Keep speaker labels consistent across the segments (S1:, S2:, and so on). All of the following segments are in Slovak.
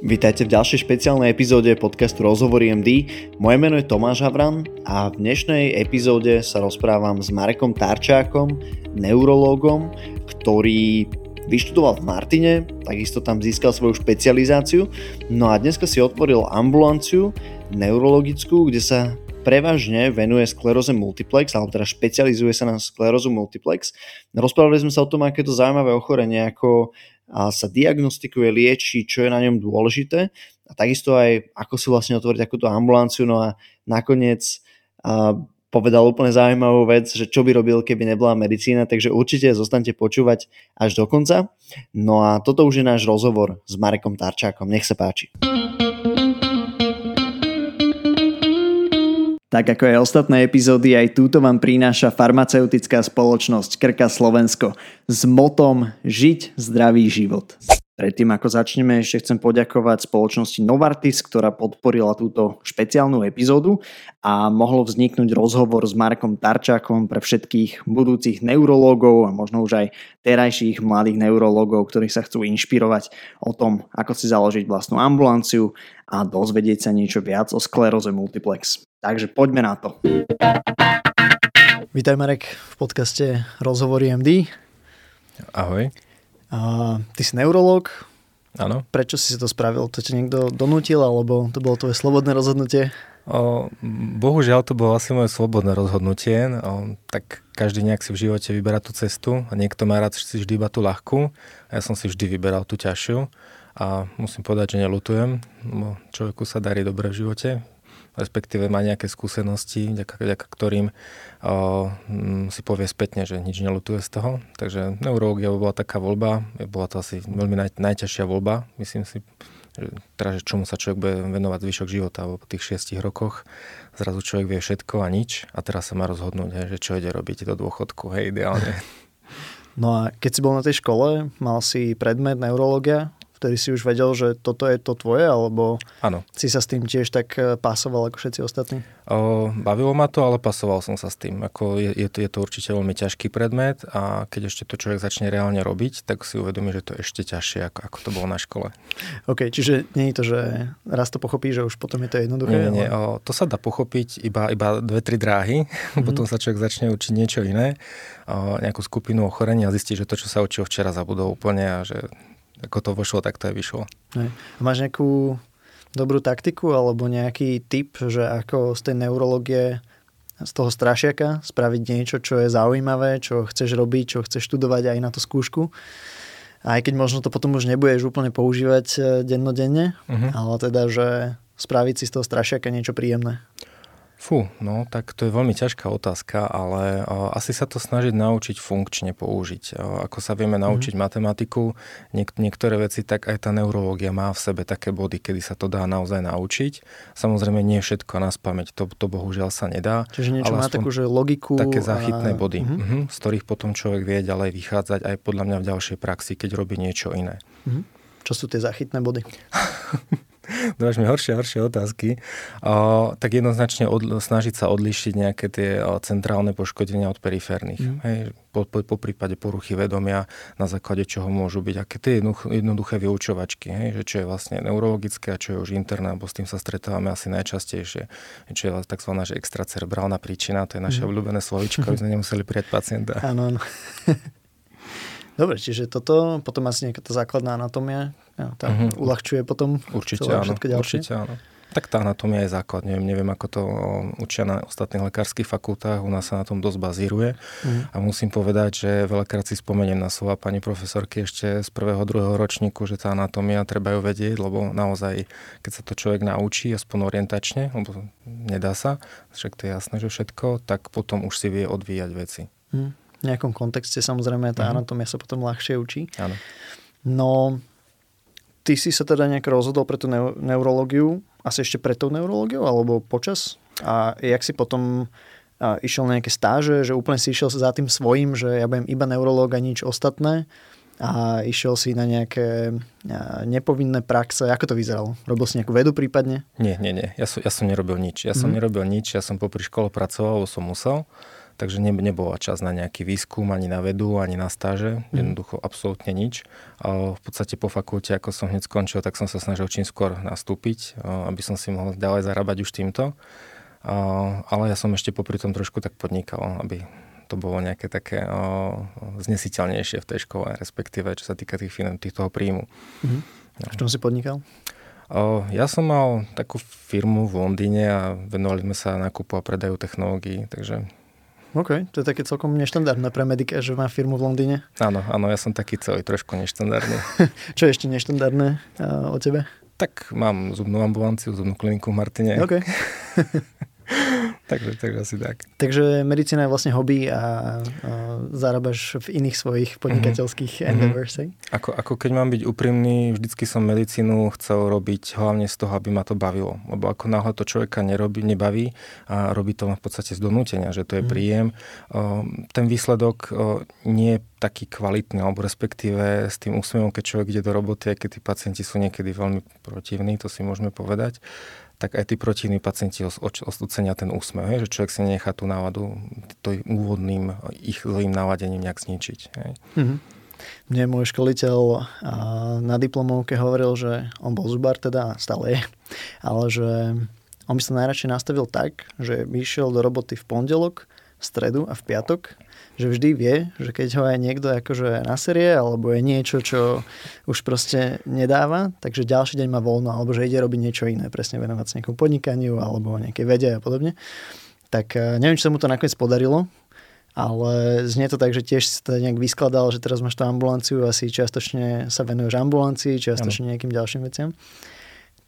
S1: Vítajte v ďalšej špeciálnej epizóde podcastu Rozhovory MD. Moje meno je Tomáš Havran a v dnešnej epizóde sa rozprávam s Marekom Tarčákom, neurológom, ktorý vyštudoval v Martine, takisto tam získal svoju špecializáciu, no a dneska si otvoril ambulanciu neurologickú, kde sa prevažne venuje skleróze multiplex, alebo teda špecializuje sa na sklerózu multiplex. Rozprávali sme sa o tom, aké to zaujímavé ochorenie, ako sa diagnostikuje, lieči, čo je na ňom dôležité a takisto aj ako si vlastne otvoriť takúto ambulanciu. No a nakoniec a povedal úplne zaujímavú vec, že čo by robil, keby nebola medicína, takže určite zostanete počúvať až do konca. No a toto už je náš rozhovor s Marekom Tarčákom. Nech sa páči. Tak ako aj ostatné epizódy, aj túto vám prináša farmaceutická spoločnosť Krka Slovensko s motom Žiť zdravý život. Predtým ako začneme, ešte chcem poďakovať spoločnosti Novartis, ktorá podporila túto špeciálnu epizódu a mohol vzniknúť rozhovor s Markom Tarčákom pre všetkých budúcich neurológov a možno už aj terajších mladých neurológov, ktorí sa chcú inšpirovať o tom, ako si založiť vlastnú ambulanciu a dozvedieť sa niečo viac o skleróze multiplex. Takže poďme na to. Vítaj Marek v podcaste Rozhovory MD.
S2: Ahoj.
S1: A, ty si neurolog.
S2: Áno.
S1: Prečo si to spravil? To ťa niekto donútil, alebo to bolo tvoje slobodné rozhodnutie?
S2: O, bohužiaľ to bolo asi moje slobodné rozhodnutie. O, tak každý nejak si v živote vyberá tú cestu a niekto má rád si vždy iba tú ľahkú a ja som si vždy vyberal tú ťažšiu a musím povedať, že nelutujem, lebo človeku sa darí dobre v živote, respektíve má nejaké skúsenosti, vďaka, vďaka ktorým o, m, si povie spätne, že nič nelutuje z toho. Takže neurologia bola taká voľba, bola to asi veľmi naj, najťažšia voľba, myslím si, teda, že čomu sa človek bude venovať zvyšok života, alebo po tých šiestich rokoch zrazu človek vie všetko a nič a teraz sa má rozhodnúť, hej, že čo ide robiť do dôchodku, hej, ideálne.
S1: No a keď si bol na tej škole, mal si predmet neurologia, vtedy si už vedel, že toto je to tvoje, alebo
S2: ano.
S1: si sa s tým tiež tak e, pasoval ako všetci ostatní?
S2: O, bavilo ma to, ale pasoval som sa s tým. Ako je, je, to, je to určite veľmi ťažký predmet a keď ešte to človek začne reálne robiť, tak si uvedomí, že to je ešte ťažšie, ako, ako to bolo na škole.
S1: OK, čiže nie je to, že raz to pochopí, že už potom je to jednoduché?
S2: Nie, nie, ale... o, to sa dá pochopiť iba, iba dve, tri dráhy, mm-hmm. potom sa človek začne učiť niečo iné, o, nejakú skupinu ochorenia a zistí, že to, čo sa učil včera, zabudol úplne a že ako to vošlo, tak to aj vyšlo.
S1: A máš nejakú dobrú taktiku alebo nejaký tip, že ako z tej neurologie z toho strašiaka spraviť niečo, čo je zaujímavé, čo chceš robiť, čo chceš študovať aj na tú skúšku. Aj keď možno to potom už nebudeš úplne používať e, dennodenne, uh-huh. ale teda, že spraviť si z toho strašiaka niečo príjemné.
S2: Fú, no tak to je veľmi ťažká otázka, ale uh, asi sa to snažiť naučiť funkčne použiť. Uh, ako sa vieme naučiť mm. matematiku, niek- niektoré veci, tak aj tá neurológia má v sebe také body, kedy sa to dá naozaj naučiť. Samozrejme nie všetko na spameť, to, to bohužiaľ sa nedá.
S1: Čiže niečo má takú, že logiku.
S2: Také záchytné a... body, mm-hmm. Uh-huh, z ktorých potom človek vie ďalej vychádzať aj podľa mňa v ďalšej praxi, keď robí niečo iné.
S1: Mm-hmm. Čo sú tie záchytné body?
S2: dáš mi horšie a horšie otázky, o, tak jednoznačne od, snažiť sa odlišiť nejaké tie o, centrálne poškodenia od periférnych. Mm. Hej, po, po, po prípade poruchy vedomia, na základe čoho môžu byť aké tie jednoduché vyučovačky, hej, že čo je vlastne neurologické a čo je už interné, lebo s tým sa stretávame asi najčastejšie, čo je tzv. Že extracerebrálna príčina, to je naše mm. obľúbené slovičko, aby sme nemuseli prijať pacienta.
S1: Áno, áno. Dobre, čiže toto, potom asi nejaká tá základná anatómia, tá uh-huh. uľahčuje potom
S2: určite celé áno, všetko ďalšie. Určite áno. Tak tá anatómia je základ, neviem, neviem ako to učia na ostatných lekárskych fakultách, u nás sa na tom dosť bazíruje uh-huh. a musím povedať, že veľakrát si spomeniem na slova pani profesorky ešte z prvého, druhého ročníku, že tá anatómia treba ju vedieť, lebo naozaj, keď sa to človek naučí, aspoň orientačne, lebo nedá sa, však to je jasné, že všetko, tak potom už si vie odvíjať veci.
S1: V nejakom kontexte samozrejme tá mm-hmm. anatómia sa potom ľahšie učí.
S2: Áno.
S1: No, ty si sa teda nejak rozhodol pre tú neu- neurológiu, asi ešte pred tou neurológiou, alebo počas? A jak si potom a, išiel na nejaké stáže, že úplne si išiel za tým svojím, že ja budem iba neurológ a nič ostatné? a išiel si na nejaké nepovinné praxe. Ako to vyzeralo? Robil si nejakú vedu prípadne?
S2: Nie, nie, nie. Ja som, ja som nerobil nič. Ja som mm. nerobil nič. Ja som popri škole pracoval, som musel takže ne, nebola čas na nejaký výskum, ani na vedu, ani na stáže, mm. jednoducho absolútne nič. V podstate po fakulte, ako som hneď skončil, tak som sa snažil čím skôr nastúpiť, aby som si mohol ďalej zarábať už týmto. Ale ja som ešte popri tom trošku tak podnikal, aby to bolo nejaké také znesiteľnejšie v tej škole, respektíve čo sa týka tých, tých toho príjmu.
S1: Mm. No. V čom si podnikal?
S2: Ja som mal takú firmu v Londýne a venovali sme sa nákupu a predaju technológií, takže...
S1: OK, to je také celkom neštandardné pre medika, že má firmu v Londýne.
S2: Áno, áno, ja som taký celý trošku neštandardný.
S1: Čo je ešte neštandardné uh, o tebe?
S2: Tak mám zubnú ambulanciu, zubnú kliniku v Martine.
S1: OK.
S2: takže, takže asi tak.
S1: Takže medicína je vlastne hobby a, a zarábaš v iných svojich podnikateľských mm-hmm. endeavors,
S2: Ako, ako keď mám byť úprimný, vždycky som medicínu chcel robiť hlavne z toho, aby ma to bavilo. Lebo ako náhle to človeka nerobí, nebaví a robí to v podstate z donútenia, že to je mm. príjem. Ten výsledok nie je taký kvalitný, alebo respektíve s tým úsmevom, keď človek ide do roboty, aj keď tí pacienti sú niekedy veľmi protivní, to si môžeme povedať, tak aj tí protivní pacienti ocenia ten úsmev, že človek si nechá tú náladu tým úvodným ich zlým náladením nejak zničiť. Hej. Mm-hmm.
S1: Mne môj školiteľ na diplomovke hovoril, že on bol zubar teda, stále je, ale že on by sa najradšej nastavil tak, že by išiel do roboty v pondelok, v stredu a v piatok že vždy vie, že keď ho aj niekto akože naserie, alebo je niečo, čo už proste nedáva, takže ďalší deň má voľno, alebo že ide robiť niečo iné, presne venovať sa nejakom podnikaniu, alebo nejaké vede a podobne. Tak e, neviem, či sa mu to nakoniec podarilo, ale znie to tak, že tiež si to nejak vyskladal, že teraz máš tú ambulanciu, asi čiastočne sa venuješ ambulancii, čiastočne nejakým ďalším veciam.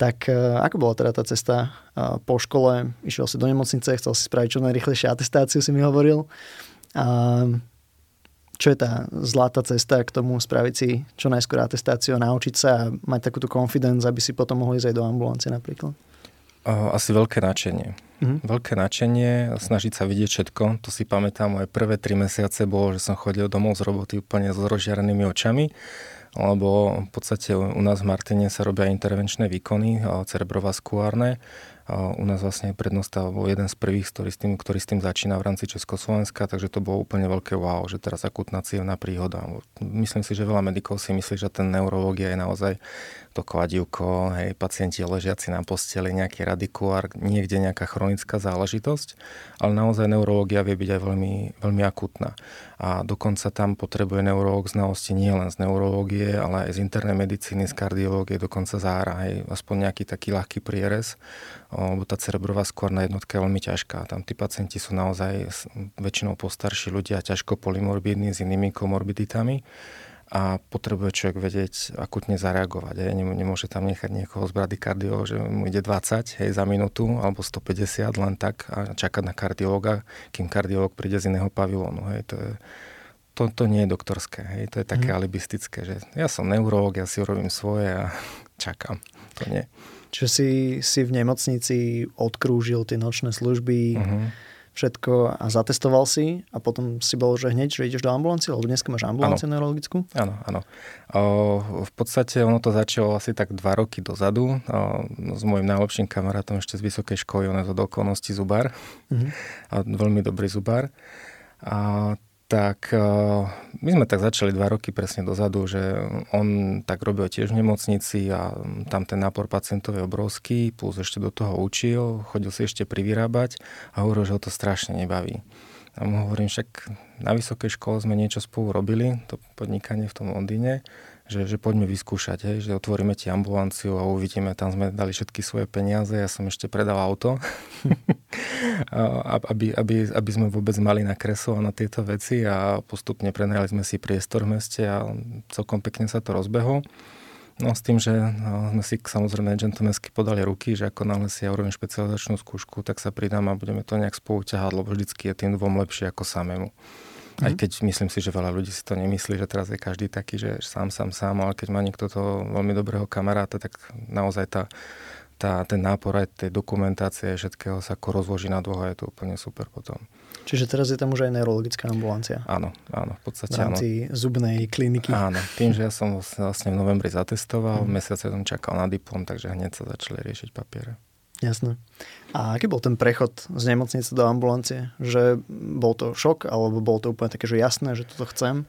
S1: Tak e, ako bola teda tá cesta e, po škole? Išiel si do nemocnice, chcel si spraviť čo najrychlejšie atestáciu, si mi hovoril. A čo je tá zlatá cesta k tomu spraviť si čo najskôr atestáciu, naučiť sa a mať takúto confidence, aby si potom mohli ísť aj do ambulancie napríklad?
S2: Asi veľké nadšenie. Mm-hmm. Veľké nadšenie, snažiť sa vidieť všetko. To si pamätám, moje prvé tri mesiace bolo, že som chodil domov z roboty úplne s rozžiarenými očami, lebo v podstate u nás v Martine sa robia intervenčné výkony, cerebrovaskulárne u nás vlastne prednosta bol jeden z prvých, ktorý s, tým, ktorý s tým začína v rámci Československa, takže to bolo úplne veľké wow, že teraz akutná cievná príhoda. Myslím si, že veľa medikov si myslí, že ten neurológia je naozaj to kladivko, hej, pacienti ležiaci na posteli, nejaký radikulár, niekde nejaká chronická záležitosť, ale naozaj neurológia vie byť aj veľmi, veľmi akutná. A dokonca tam potrebuje neurológ znalosti nie len z neurológie, ale aj z internej medicíny, z kardiológie, dokonca zára, hej, aspoň nejaký taký ľahký prierez, lebo tá cerebrová skôrna jednotka je veľmi ťažká. Tam tí pacienti sú naozaj väčšinou postarší ľudia, ťažko polymorbidní s inými komorbiditami a potrebuje človek vedieť akutne zareagovať. Hej. Nemôže tam nechať niekoho z bradykardio, že mu ide 20 hej, za minútu alebo 150 len tak a čakať na kardiologa, kým kardiolog príde z iného pavilónu. Hej. To, je, to, to nie je doktorské. Hej. To je také mm. alibistické, že ja som neurolog, ja si urobím svoje a čakám. To nie.
S1: Čiže si, si v nemocnici odkrúžil tie nočné služby, uh-huh všetko a zatestoval si a potom si bol, že hneď, že ideš do ambulancie, lebo dneska máš ambulanciu ano. neurologickú?
S2: Áno, áno. V podstate ono to začalo asi tak dva roky dozadu o, s môjim najlepším kamarátom ešte z vysokej školy, on je z okolností zubár, uh-huh. a veľmi dobrý zubár. A tak eh, my sme tak začali dva roky presne dozadu, že on tak robil tiež v nemocnici a tam ten nápor pacientov je obrovský, plus ešte do toho učil, chodil si ešte privyrábať a hovoril, že ho to strašne nebaví. A mu hovorím, však na vysokej škole sme niečo spolu robili, to podnikanie v tom Londýne, že, že poďme vyskúšať, hej, že otvoríme ti ambulanciu a uvidíme, tam sme dali všetky svoje peniaze, ja som ešte predal auto, aby, aby, aby sme vôbec mali na kreslo a na tieto veci a postupne prenajali sme si priestor v meste a celkom pekne sa to rozbehlo. No s tým, že no, sme si samozrejme gentlemansky podali ruky, že ako náhle si ja urobím špecializačnú skúšku, tak sa pridám a budeme to nejak spolu ťahať, lebo vždycky je tým dvom lepšie ako samému. Mm. Aj keď myslím si, že veľa ľudí si to nemyslí, že teraz je každý taký, že sám, sám, sám, ale keď má niekto toho veľmi dobrého kamaráta, tak naozaj tá, tá, ten nápor aj tej dokumentácie všetkého sa ako rozloží na dvoch a je to úplne super potom.
S1: Čiže teraz je tam už aj neurologická ambulancia.
S2: Áno, áno, v podstate
S1: v rámci
S2: áno.
S1: zubnej kliniky.
S2: Áno, tým, že ja som vlastne v novembri zatestoval, mm. mesiac som čakal na diplom, takže hneď sa začali riešiť papiere.
S1: Jasné. A aký bol ten prechod z nemocnice do ambulancie? Že bol to šok, alebo bolo to úplne také, že jasné, že toto chcem?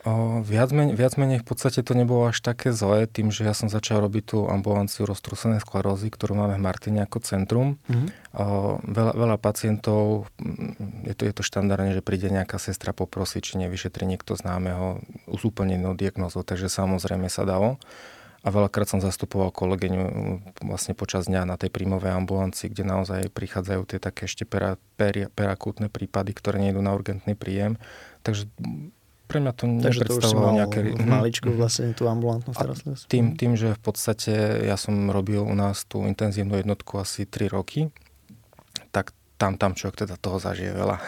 S2: O, viac, menej, viac menej v podstate to nebolo až také zlé, tým, že ja som začal robiť tú ambulanciu roztrúsenej sklerózy, ktorú máme v Martine ako centrum. Mm-hmm. O, veľa, veľa pacientov, mm, je to, je to štandardne, že príde nejaká sestra poprosiť, či nevyšetri niekto známeho s úplne inou diagnózou, takže samozrejme sa dalo. A veľakrát som zastupoval kolegyňu mm, vlastne počas dňa na tej príjmovej ambulancii, kde naozaj prichádzajú tie také ešte pera, peri, perakútne prípady, ktoré nejdú na urgentný príjem. Takže pre mňa to Takže nepredstavovalo nejaké...
S1: v maličku vlastne tú ambulantnú starostlivosť.
S2: Tým, tým, že v podstate ja som robil u nás tú intenzívnu jednotku asi 3 roky, tam, tam človek teda toho zažije veľa.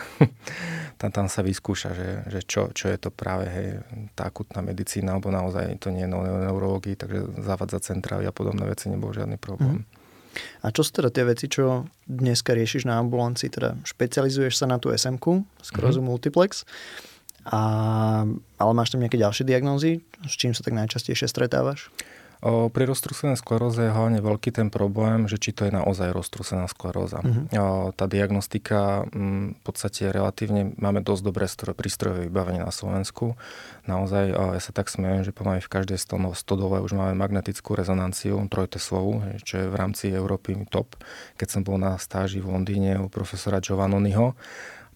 S2: tam, tam sa vyskúša, že, že čo, čo je to práve hej, tá akutná medicína, alebo naozaj to nie je neurológii, takže zavadza centrály a podobné veci nebol žiadny problém. Mm.
S1: A čo sú teda tie veci, čo dneska riešiš na ambulancii? Teda špecializuješ sa na tú SMK, skrozu mm. multiplex. A, ale máš tam nejaké ďalšie diagnózy? S čím sa tak najčastejšie stretávaš?
S2: O, pri roztrúsenej skleróze je hlavne veľký ten problém, že či to je naozaj roztrúsená skleróza. O, tá diagnostika m, v podstate relatívne máme dosť dobré prístrojové vybavenie na Slovensku. Naozaj, ja sa tak smejem, že pomaly v každej stodole už máme magnetickú rezonanciu trojteslovú, čo je v rámci Európy top. Keď som bol na stáži v Londýne u profesora Giovannoniho,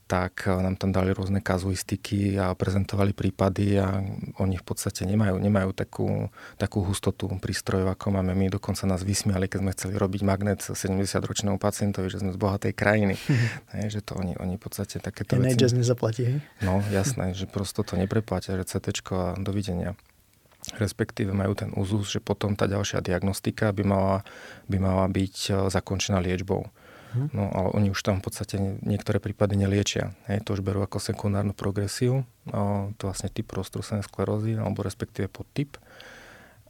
S2: tak eh, nám tam dali rôzne kazuistiky a prezentovali prípady a oni v podstate nemajú, nemajú takú, takú hustotu prístrojov, ako máme my. Dokonca nás vysmiali, keď sme chceli robiť magnet 70-ročnému pacientovi, že sme z bohatej krajiny. ne, že to oni, oni v podstate takéto
S1: veci... NHS nezaplatí, hej?
S2: No, jasné, že prosto to nepreplatia, že CT a dovidenia respektíve majú ten úzus, že potom tá ďalšia diagnostika by mala, by mala byť eh, zakončená liečbou. No ale oni už tam v podstate niektoré prípady neliečia. Hej, to už berú ako sekundárnu progresiu, a to vlastne typ roztrúsenej sklerózy, alebo respektíve podtyp.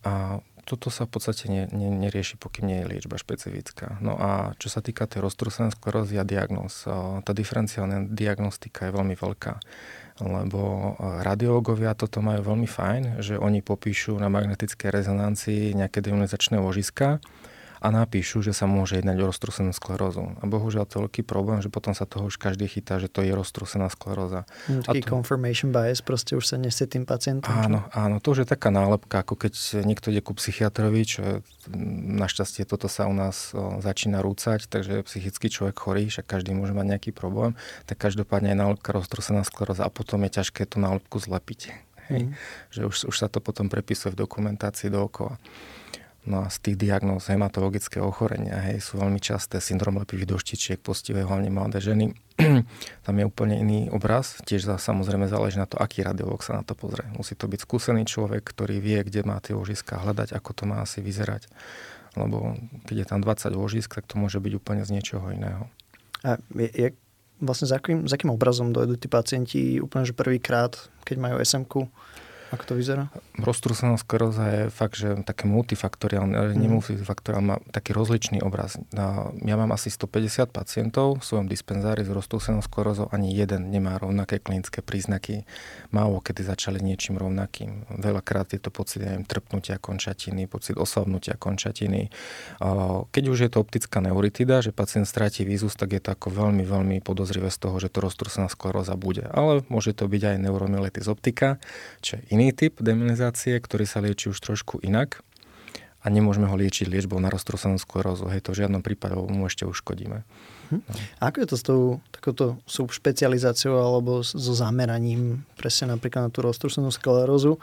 S2: A toto sa v podstate ne, ne, nerieši, pokým nie je liečba špecifická. No a čo sa týka tej roztrúsenej sklerózy a diagnóz, tá diferenciálna diagnostika je veľmi veľká lebo radiológovia toto majú veľmi fajn, že oni popíšu na magnetickej rezonancii nejaké demonizačné ložiska a napíšu, že sa môže jednať o roztrúsenú sklerózu. A bohužiaľ to je veľký problém, že potom sa toho už každý chytá, že to je roztrúsená skleróza.
S1: Mm, taký to... confirmation bias, proste už sa nesie tým pacientom.
S2: Áno, čo? áno, to už je taká nálepka, ako keď niekto ide ku psychiatrovi, čo je, našťastie toto sa u nás o, začína rúcať, takže psychický človek chorý, však každý môže mať nejaký problém, tak každopádne je nálepka roztrúsená skleróza a potom je ťažké tú nálepku zlepiť. Hej? Mm. Že už, už sa to potom prepisuje v dokumentácii dookola. No a z tých diagnóz hematologické ochorenia hej, sú veľmi časté. Syndrom lepivých doštičiek postivé hlavne mladé ženy. Tam je úplne iný obraz. Tiež za, samozrejme záleží na to, aký radiolog sa na to pozrie. Musí to byť skúsený človek, ktorý vie, kde má tie ložiska hľadať, ako to má asi vyzerať. Lebo keď je tam 20 ložisk, tak to môže byť úplne z niečoho iného.
S1: A je, je vlastne za akým, za akým obrazom dojdú tí pacienti úplne že prvýkrát, keď majú SMK? Ako to vyzerá?
S2: Roztrúsená skleróza je fakt, že také multifaktoriálne, ale mm. nemultifaktoriálne, má taký rozličný obraz. Ja mám asi 150 pacientov v svojom dispenzári s roztrúsenou sklerózou, ani jeden nemá rovnaké klinické príznaky. Málo kedy začali niečím rovnakým. Veľakrát je to pocit neviem, trpnutia končatiny, pocit oslabnutia končatiny. Keď už je to optická neuritida, že pacient stráti vízus, tak je to ako veľmi, veľmi podozrivé z toho, že to roztrúsená skleróza bude. Ale môže to byť aj neuromyelitis optika, čo je iný typ demonizácie, ktorý sa lieči už trošku inak a nemôžeme ho liečiť liečbou na roztrúsenú sklerózu. Hej, to v žiadnom prípade mu ešte uškodíme.
S1: Hm. No. Ako je to s tou takouto subšpecializáciou alebo so zameraním presne napríklad na tú roztrúsenú sklerózu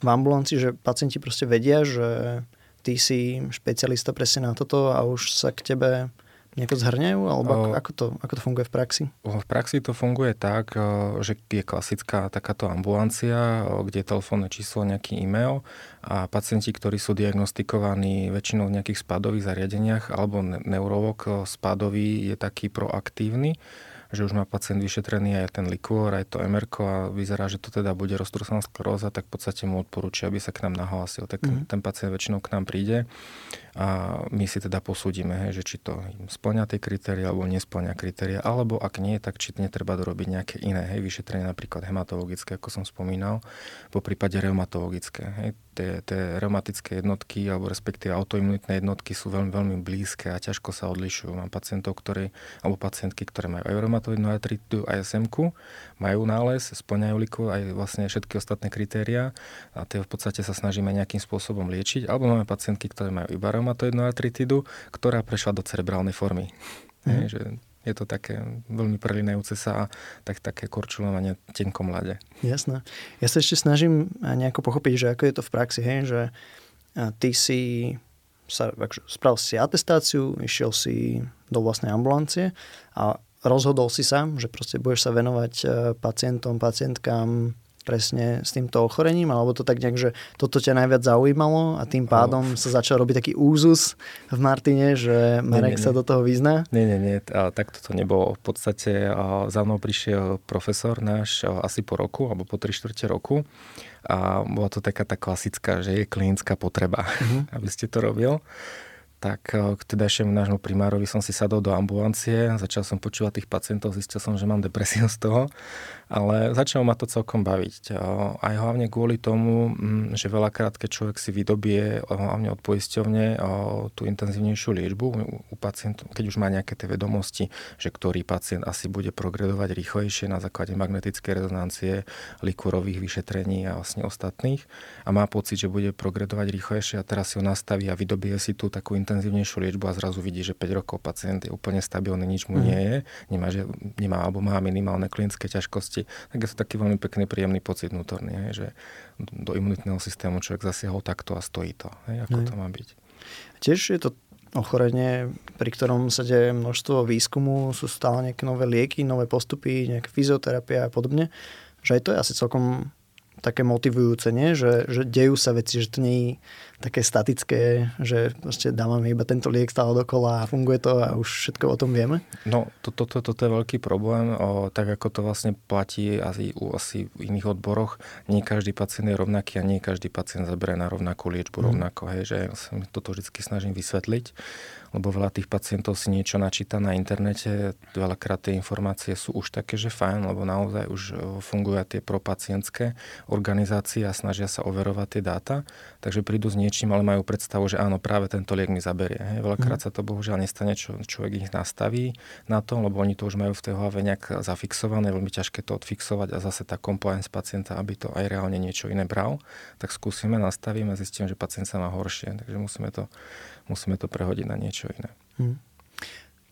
S1: v ambulancii, že pacienti proste vedia, že ty si špecialista presne na toto a už sa k tebe nejako zhrňajú? Alebo ako, ako, to, ako to funguje v praxi?
S2: V praxi to funguje tak, že je klasická takáto ambulancia, kde je telefónne číslo, nejaký e-mail a pacienti, ktorí sú diagnostikovaní väčšinou v nejakých spádových zariadeniach alebo neurolog spádový je taký proaktívny, že už má pacient vyšetrený aj ten likôr, aj to MR a vyzerá, že to teda bude roztrúsená skleróza, tak v podstate mu odporúčia, aby sa k nám nahlásil. Tak mm-hmm. ten pacient väčšinou k nám príde a my si teda posúdime, hej, že či to splňa tie kritéria alebo nesplňa kritéria, alebo ak nie, tak či netreba dorobiť nejaké iné hej, vyšetrenie, napríklad hematologické, ako som spomínal, po prípade reumatologické. Hej. Tie, tie reumatické jednotky alebo respektíve autoimunitné jednotky sú veľmi, veľmi blízke a ťažko sa odlišujú. Mám pacientov, ktorí, alebo pacientky, ktoré majú aj reumatoidnú artritu, aj sm majú nález, splňajú liku aj vlastne všetky ostatné kritéria a tie v podstate sa snažíme nejakým spôsobom liečiť. Alebo máme pacientky, ktoré majú iba reumatoidnú artritidu, ktorá prešla do cerebrálnej formy. Mm. Hej, že je to také veľmi prelinajúce sa a tak, také korčulovanie tenkom mlade.
S1: Jasné. Ja sa ešte snažím nejako pochopiť, že ako je to v praxi, hej, že ty si sa, spravil si atestáciu, išiel si do vlastnej ambulancie a rozhodol si sa, že proste budeš sa venovať e, pacientom, pacientkám presne s týmto ochorením, alebo to tak nejak, že toto ťa najviac zaujímalo a tým pádom sa začal robiť taký úzus v Martine, že Marek nie, nie, sa do toho vyzná?
S2: Nie, nie, nie, tak to nebolo. V podstate za mnou prišiel profesor náš asi po roku, alebo po 3 čtvrte roku a bola to taká tá klasická, že je klinická potreba, uh-huh. aby ste to robil tak k tedajšiemu nášmu primárovi som si sadol do ambulancie, začal som počúvať tých pacientov, zistil som, že mám depresiu z toho ale začalo ma to celkom baviť. Aj hlavne kvôli tomu, mm, že veľakrát, keď človek si vydobie hlavne od poisťovne tú intenzívnejšiu liečbu u pacientov, keď už má nejaké tie vedomosti, že ktorý pacient asi bude progredovať rýchlejšie na základe magnetickej rezonancie, likurových vyšetrení a vlastne ostatných a má pocit, že bude progredovať rýchlejšie a teraz si ho nastaví a vydobie si tú takú intenzívnejšiu liečbu a zrazu vidí, že 5 rokov pacient je úplne stabilný, nič mu mm. nie je, nemá, že, nemá alebo má minimálne klinické ťažkosti tak je to taký veľmi pekný, príjemný pocit vnútorný, hej, že do imunitného systému človek zasiahol takto a stojí to, hej, ako hej. to má byť.
S1: Tiež je to ochorenie, pri ktorom sa deje množstvo výskumu, sú stále nejaké nové lieky, nové postupy, nejaká fyzioterapia a podobne, že aj to je asi celkom také motivujúce, nie? Že, že dejú sa veci, že to nie je také statické, že proste dávame iba tento liek stále dokola a funguje to a už všetko o tom vieme?
S2: No, toto to, to, to je veľký problém, o, tak ako to vlastne platí asi u asi v iných odboroch, nie každý pacient je rovnaký a nie každý pacient zaberie na rovnakú liečbu mm. rovnako, hej, že ja sa toto vždy snažím vysvetliť lebo veľa tých pacientov si niečo načíta na internete, veľakrát tie informácie sú už také, že fajn, lebo naozaj už fungujú tie propacientské organizácie a snažia sa overovať tie dáta, takže prídu s niečím, ale majú predstavu, že áno, práve tento liek mi zaberie. Hej. Veľakrát mm. sa to bohužiaľ nestane, čo človek ich nastaví na to, lebo oni to už majú v tej hlave nejak zafixované, veľmi ťažké to odfixovať a zase tá compliance pacienta, aby to aj reálne niečo iné bral, tak skúsime, nastavíme, zistíme, že pacient sa má horšie. Takže musíme to, musíme to prehodiť na niečo iné. Hmm.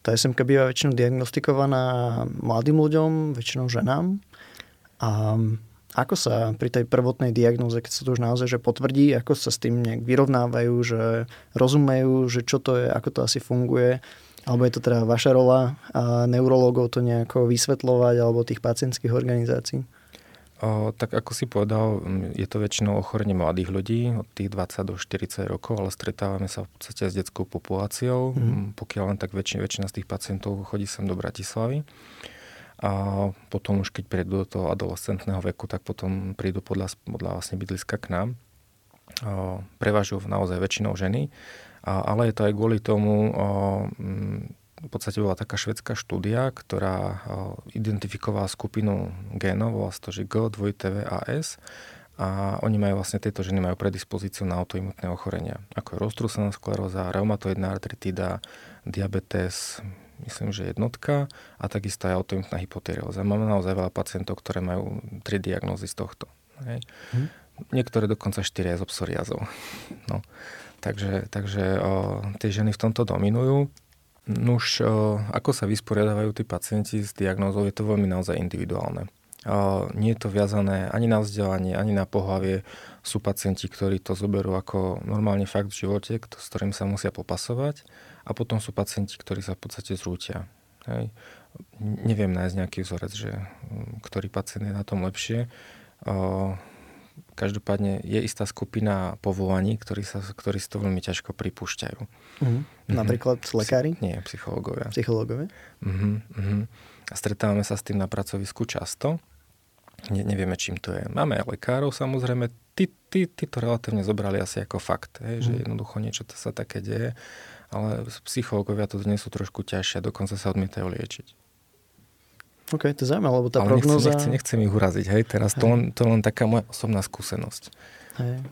S1: Tá SMK býva väčšinou diagnostikovaná mladým ľuďom, väčšinou ženám. A ako sa pri tej prvotnej diagnoze, keď sa to už naozaj že potvrdí, ako sa s tým nejak vyrovnávajú, že rozumejú, že čo to je, ako to asi funguje, alebo je to teda vaša rola a neurologov to nejako vysvetľovať, alebo tých pacientských organizácií?
S2: O, tak ako si povedal, je to väčšinou ochorenie mladých ľudí od tých 20 do 40 rokov, ale stretávame sa v podstate s detskou populáciou. Mm. Pokiaľ len tak väčšina, väčšina z tých pacientov chodí sem do Bratislavy. A potom už keď prídu do toho adolescentného veku, tak potom prídu podľa, podľa vlastne bydliska k nám. O, prevažujú naozaj väčšinou ženy, a, ale je to aj kvôli tomu, o, m, v podstate bola taká švedská štúdia, ktorá identifikovala skupinu génov, volá sa to, že G, 2TVAS, a oni majú vlastne, tieto ženy majú predispozíciu na autoimunitné ochorenia, ako je roztrúsená skleróza, reumatoidná artritida, diabetes, myslím, že jednotka a takisto aj autoimunitná hypotyreóza. Máme naozaj veľa pacientov, ktoré majú tri diagnózy z tohto. Hej. Hm. Niektoré dokonca štyria z psoriazou. No. Takže, takže o, tie ženy v tomto dominujú. Nuž, o, ako sa vysporiadajú tí pacienti s diagnózou, je to veľmi naozaj individuálne. O, nie je to viazané ani na vzdelanie, ani na pohlavie. Sú pacienti, ktorí to zoberú ako normálne fakt v živote, s ktorým sa musia popasovať a potom sú pacienti, ktorí sa v podstate zrútia. Hej. Neviem nájsť nejaký vzorec, že mm, ktorý pacient je na tom lepšie. Každopádne je istá skupina povolaní, ktorí, sa, ktorí si to veľmi ťažko pripúšťajú.
S1: Uh-huh. Napríklad lekári?
S2: Nie, psychológovia.
S1: Psychológovia.
S2: Uh-huh, uh-huh. A stretávame sa s tým na pracovisku často. Ne, nevieme, čím to je. Máme aj lekárov, samozrejme, tí, tí, tí to relatívne zobrali asi ako fakt, hej, mm. že jednoducho niečo to sa také deje, ale psychológovia to dnes sú trošku ťažšie, dokonca sa odmietajú liečiť.
S1: OK, to je zaujímavé, lebo tá
S2: ale
S1: prognoza...
S2: Nechcem, nechcem, nechcem ich uraziť, hej, teraz hej. to, len, to len taká moja osobná skúsenosť.
S1: Hej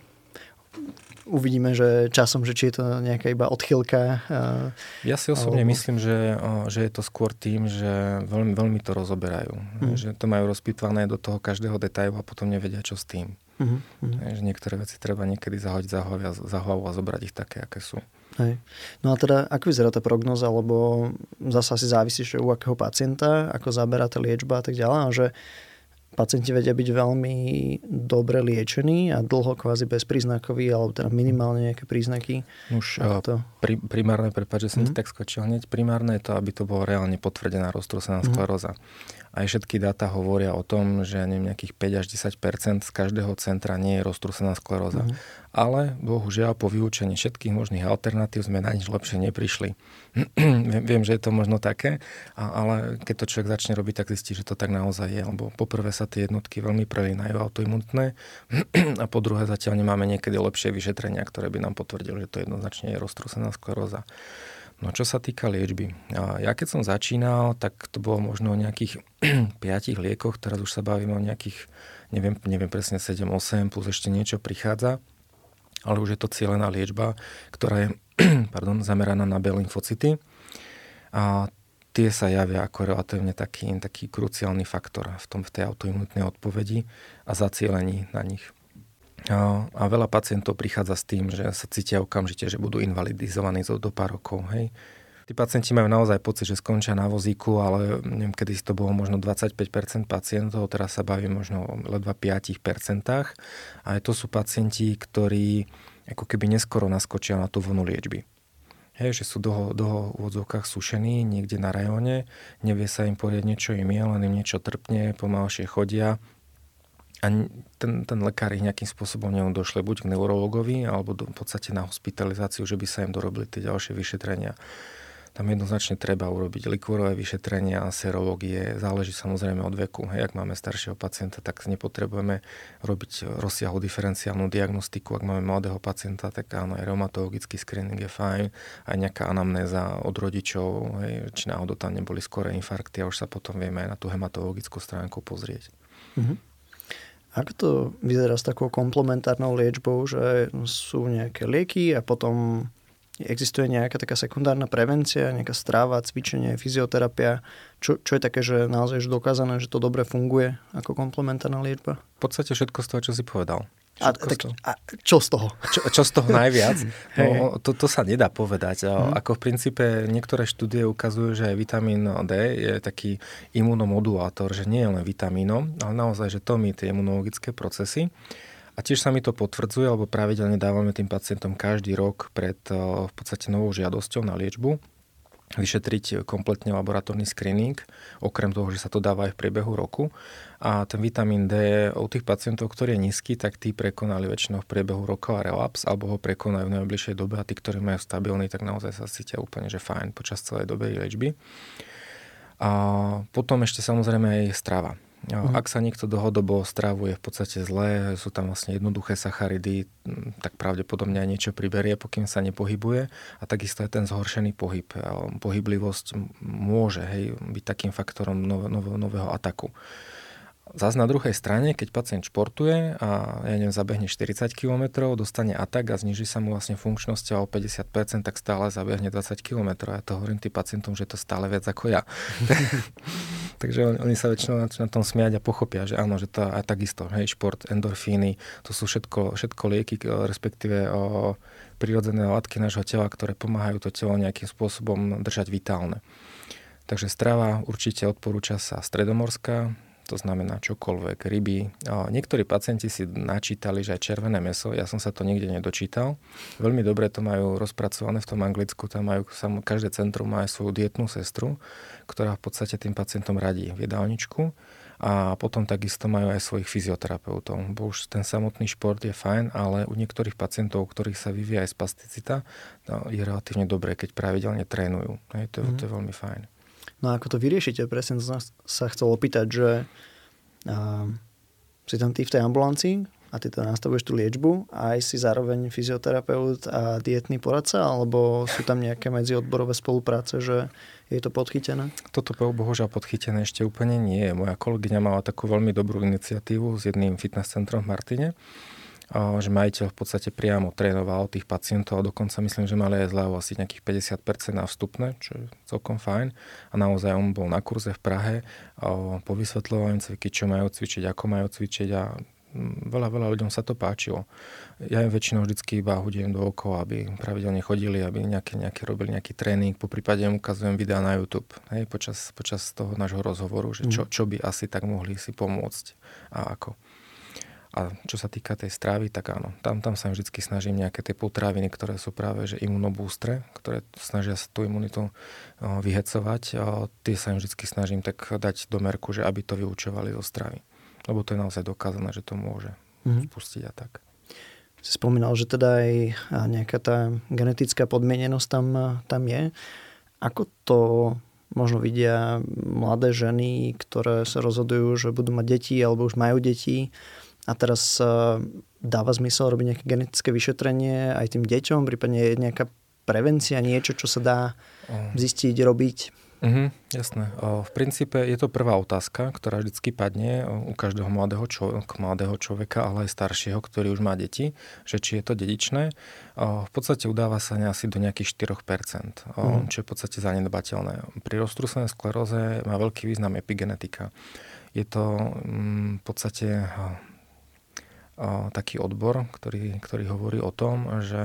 S1: uvidíme, že časom, že či je to nejaká iba odchylka.
S2: Ja si osobne alebo... myslím, že, že je to skôr tým, že veľmi, veľmi to rozoberajú. Mm. Že to majú rozpýtvané do toho každého detailu a potom nevedia, čo s tým. Mm-hmm. Že niektoré veci treba niekedy zahodiť za hlavu, za hlavu a zobrať ich také, aké sú.
S1: Hej. No a teda, ako vyzerá tá prognoza, lebo zase si závisí, že u akého pacienta, ako zaberá tá liečba a tak ďalej, a že pacienti vedia byť veľmi dobre liečení a dlho kvázi bezpríznakoví, alebo teda minimálne nejaké príznaky.
S2: Už to... pri, primárne, prepáč, že som mm-hmm. tak skočil hneď, primárne je to, aby to bolo reálne potvrdená roztrúsená mm-hmm. Aj všetky dáta hovoria o tom, že neviem, nejakých 5 až 10 z každého centra nie je roztrúsená skleróza. Mm-hmm. Ale bohužiaľ po vyučení všetkých možných alternatív sme na nič lepšie neprišli. viem, viem, že je to možno také, ale keď to človek začne robiť, tak zistí, že to tak naozaj je. Lebo poprvé sa tie jednotky veľmi prelínajú autoimunitné a po druhé zatiaľ nemáme niekedy lepšie vyšetrenia, ktoré by nám potvrdili, že to jednoznačne je roztrúsená skleróza. No čo sa týka liečby. Ja keď som začínal, tak to bolo možno o nejakých 5 liekoch, teraz už sa bavíme o nejakých, neviem, neviem presne 7-8, plus ešte niečo prichádza, ale už je to cieľená liečba, ktorá je pardon, zameraná na B lymfocyty. A tie sa javia ako relatívne taký, taký kruciálny faktor v, tom, v tej autoimunitnej odpovedi a zacielení na nich. A, a veľa pacientov prichádza s tým, že sa cítia okamžite, že budú invalidizovaní zo do pár rokov. Hej. Tí pacienti majú naozaj pocit, že skončia na vozíku, ale neviem, kedy to bolo možno 25% pacientov, teraz sa bavím možno o ledva 5%. A to sú pacienti, ktorí ako keby neskoro naskočia na tú vlnu liečby. Hej, že sú dlho, dlho v odzvukách sušení niekde na rajóne, nevie sa im poriadne, čo im je, len im niečo trpne, pomalšie chodia, a ten, ten lekár ich nejakým spôsobom došle buď k neurologovi, alebo do, v podstate na hospitalizáciu, že by sa im dorobili tie ďalšie vyšetrenia. Tam jednoznačne treba urobiť likvorové vyšetrenia serológie. Záleží samozrejme od veku. Hej, ak máme staršieho pacienta, tak nepotrebujeme robiť rozsiahlu diferenciálnu diagnostiku. Ak máme mladého pacienta, tak áno, aj reumatologický screening je fajn. Aj nejaká anamnéza od rodičov, hej, či náhodou tam neboli skoré infarkty a už sa potom vieme aj na tú hematologickú stránku pozrieť. Mm-hmm.
S1: Ako to vyzerá s takou komplementárnou liečbou, že sú nejaké lieky a potom existuje nejaká taká sekundárna prevencia, nejaká stráva, cvičenie, fyzioterapia, čo, čo je také, že naozaj už dokázané, že to dobre funguje ako komplementárna liečba?
S2: V podstate všetko z toho, čo si povedal.
S1: A, tak, a čo z toho?
S2: Čo, čo z toho najviac? No, to, to sa nedá povedať. Hmm. Ako v princípe niektoré štúdie ukazujú, že vitamín D je taký imunomodulátor, že nie je len vitamínom, ale naozaj, že to my tie imunologické procesy. A tiež sa mi to potvrdzuje, lebo pravidelne dávame tým pacientom každý rok pred v podstate novou žiadosťou na liečbu vyšetriť kompletne laboratórny screening, okrem toho, že sa to dáva aj v priebehu roku. A ten vitamín D u tých pacientov, ktorý je nízky, tak tí prekonali väčšinou v priebehu roka relaps, alebo ho prekonajú v najbližšej dobe a tí, ktorí majú stabilný, tak naozaj sa cítia úplne, že fajn počas celej doby liečby. A potom ešte samozrejme aj strava. Uh-huh. Ak sa niekto dlhodobo stravuje v podstate zle, sú tam vlastne jednoduché sacharidy, tak pravdepodobne aj niečo priberie, pokým sa nepohybuje. A takisto aj ten zhoršený pohyb. Pohyblivosť môže hej, byť takým faktorom nové, nové, nového ataku. Zas na druhej strane, keď pacient športuje a ja neviem, zabehne 40 km, dostane atak a zniží sa mu vlastne funkčnosť o 50%, tak stále zabehne 20 km. Ja to hovorím tým pacientom, že je to stále viac ako ja. Takže oni sa väčšinou na, tom smiať a pochopia, že áno, že to je takisto, hej, šport, endorfíny, to sú všetko, všetko lieky, respektíve o, prirodzené látky nášho tela, ktoré pomáhajú to telo nejakým spôsobom držať vitálne. Takže strava určite odporúča sa stredomorská, to znamená čokoľvek, ryby. Niektorí pacienti si načítali, že aj červené meso, ja som sa to nikde nedočítal. Veľmi dobre to majú rozpracované v tom Anglicku, tam majú, každé centrum má aj svoju dietnú sestru, ktorá v podstate tým pacientom radí v jedálničku a potom takisto majú aj svojich fyzioterapeutov. Bo už ten samotný šport je fajn, ale u niektorých pacientov, u ktorých sa vyvíja aj spasticita, no, je relatívne dobré, keď pravidelne trénujú. Hej, to, mm. to je veľmi fajn.
S1: No a ako to vyriešite? Presne sa chcel opýtať, že a, si tam ty v tej ambulancii a ty to nastavuješ tú liečbu a aj si zároveň fyzioterapeut a dietný poradca, alebo sú tam nejaké medziodborové spolupráce, že je to podchytené?
S2: Toto bohužiaľ podchytené ešte úplne nie je. Moja kolegyňa mala takú veľmi dobrú iniciatívu s jedným fitness centrom v Martine, že majiteľ v podstate priamo trénoval tých pacientov a dokonca myslím, že mali aj zľavu asi nejakých 50% na vstupné, čo je celkom fajn. A naozaj on bol na kurze v Prahe, povysvetľoval im cviky, čo majú cvičiť, ako majú cvičiť a veľa, veľa ľuďom sa to páčilo. Ja im väčšinou vždycky iba hudím do okolo, aby pravidelne chodili, aby nejaké, nejaké robili nejaký tréning, po prípade im ukazujem videá na YouTube hej, počas, počas toho nášho rozhovoru, že čo, mhm. čo by asi tak mohli si pomôcť a ako. A čo sa týka tej strávy, tak áno, tam, tam sa vždy snažím nejaké tie potraviny, ktoré sú práve že imunobústre, ktoré snažia sa tú imunitu vyhecovať, tie sa im vždy snažím tak dať do merku, že aby to vyučovali zo stravy. Lebo to je naozaj dokázané, že to môže mm-hmm. spustiť a tak.
S1: Si spomínal, že teda aj nejaká tá genetická podmienenosť tam, tam je. Ako to možno vidia mladé ženy, ktoré sa rozhodujú, že budú mať deti alebo už majú deti a teraz uh, dáva zmysel robiť nejaké genetické vyšetrenie aj tým deťom, prípadne je nejaká prevencia, niečo, čo sa dá zistiť, robiť?
S2: Mhm, jasné. O, v princípe je to prvá otázka, ktorá vždy padne u každého mladého, čo, mladého človeka, ale aj staršieho, ktorý už má deti, že či je to dedičné. V podstate udáva sa asi do nejakých 4%, o, mm. čo je v podstate zanedbateľné. Pri roztrúsenej skleróze má veľký význam epigenetika. Je to mm, v podstate taký odbor, ktorý, ktorý hovorí o tom, že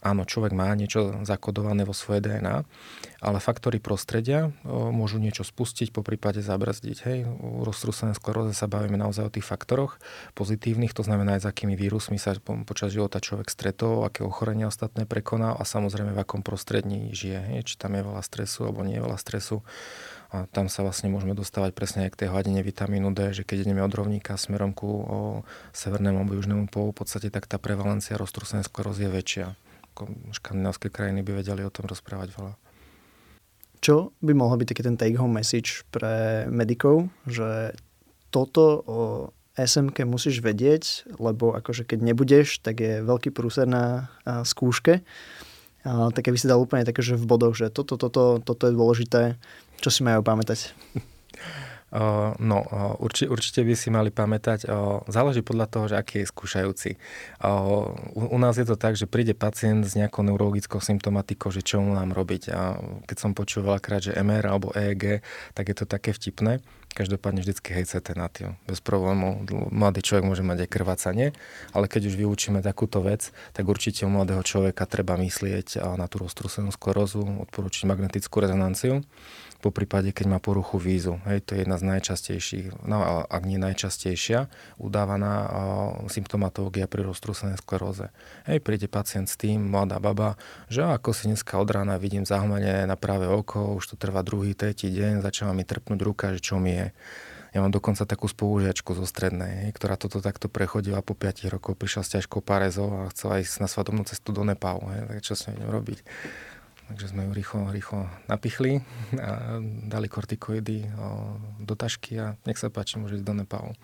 S2: áno, človek má niečo zakodované vo svojej DNA, ale faktory prostredia môžu niečo spustiť, po prípade zabrzdiť. Hej, u roztrúsenej skleróze sa bavíme naozaj o tých faktoroch pozitívnych, to znamená aj s akými vírusmi sa po, počas života človek stretol, aké ochorenia ostatné prekonal a samozrejme v akom prostredí žije. Hej, či tam je veľa stresu alebo nie je veľa stresu. A tam sa vlastne môžeme dostávať presne aj k tej hladine vitamínu D, že keď ideme od rovníka smerom ku o severnému alebo južnému polu, v podstate tak tá prevalencia roztrúsenej sklerózy je väčšia. Škandinávské krajiny by vedeli o tom rozprávať veľa.
S1: Čo by mohol byť taký ten take-home message pre medikov, že toto o SMK musíš vedieť, lebo akože keď nebudeš, tak je veľký prúser na skúške. A, tak keby si dal úplne také, že v bodoch, že toto, toto, toto je dôležité, čo si majú pamätať?
S2: No, urči, určite by si mali pamätať, záleží podľa toho, že aký je skúšajúci. U, u nás je to tak, že príde pacient s nejakou neurologickou symptomatikou, že čo mu nám robiť. A keď som počul veľakrát, že MR alebo EEG, tak je to také vtipné. Každopádne vždycky hej natio. Bez problémov. Mladý človek môže mať aj krvácanie, ale keď už vyučíme takúto vec, tak určite u mladého človeka treba myslieť na tú roztrúsenú sklerózu, odporúčiť magnetickú rezonanciu po prípade, keď má poruchu vízu. Hej, to je jedna z najčastejších, no ak nie najčastejšia, udávaná uh, symptomatológia pri roztrúsenej skleróze. Hej, príde pacient s tým, mladá baba, že ako si dneska od rána vidím zahmanie na práve oko, už to trvá druhý, tretí deň, začala mi trpnúť ruka, že čo mi je. Ja mám dokonca takú spolužiačku zo strednej, ktorá toto takto prechodila po 5 rokov, prišla s ťažkou parezou a chcela ísť na svadobnú cestu do Nepálu. Hej, tak čo s ňou robiť? Takže sme ju rýchlo, rýchlo napichli a dali kortikoidy do tašky a nech sa páči, môže ísť do Nepálu.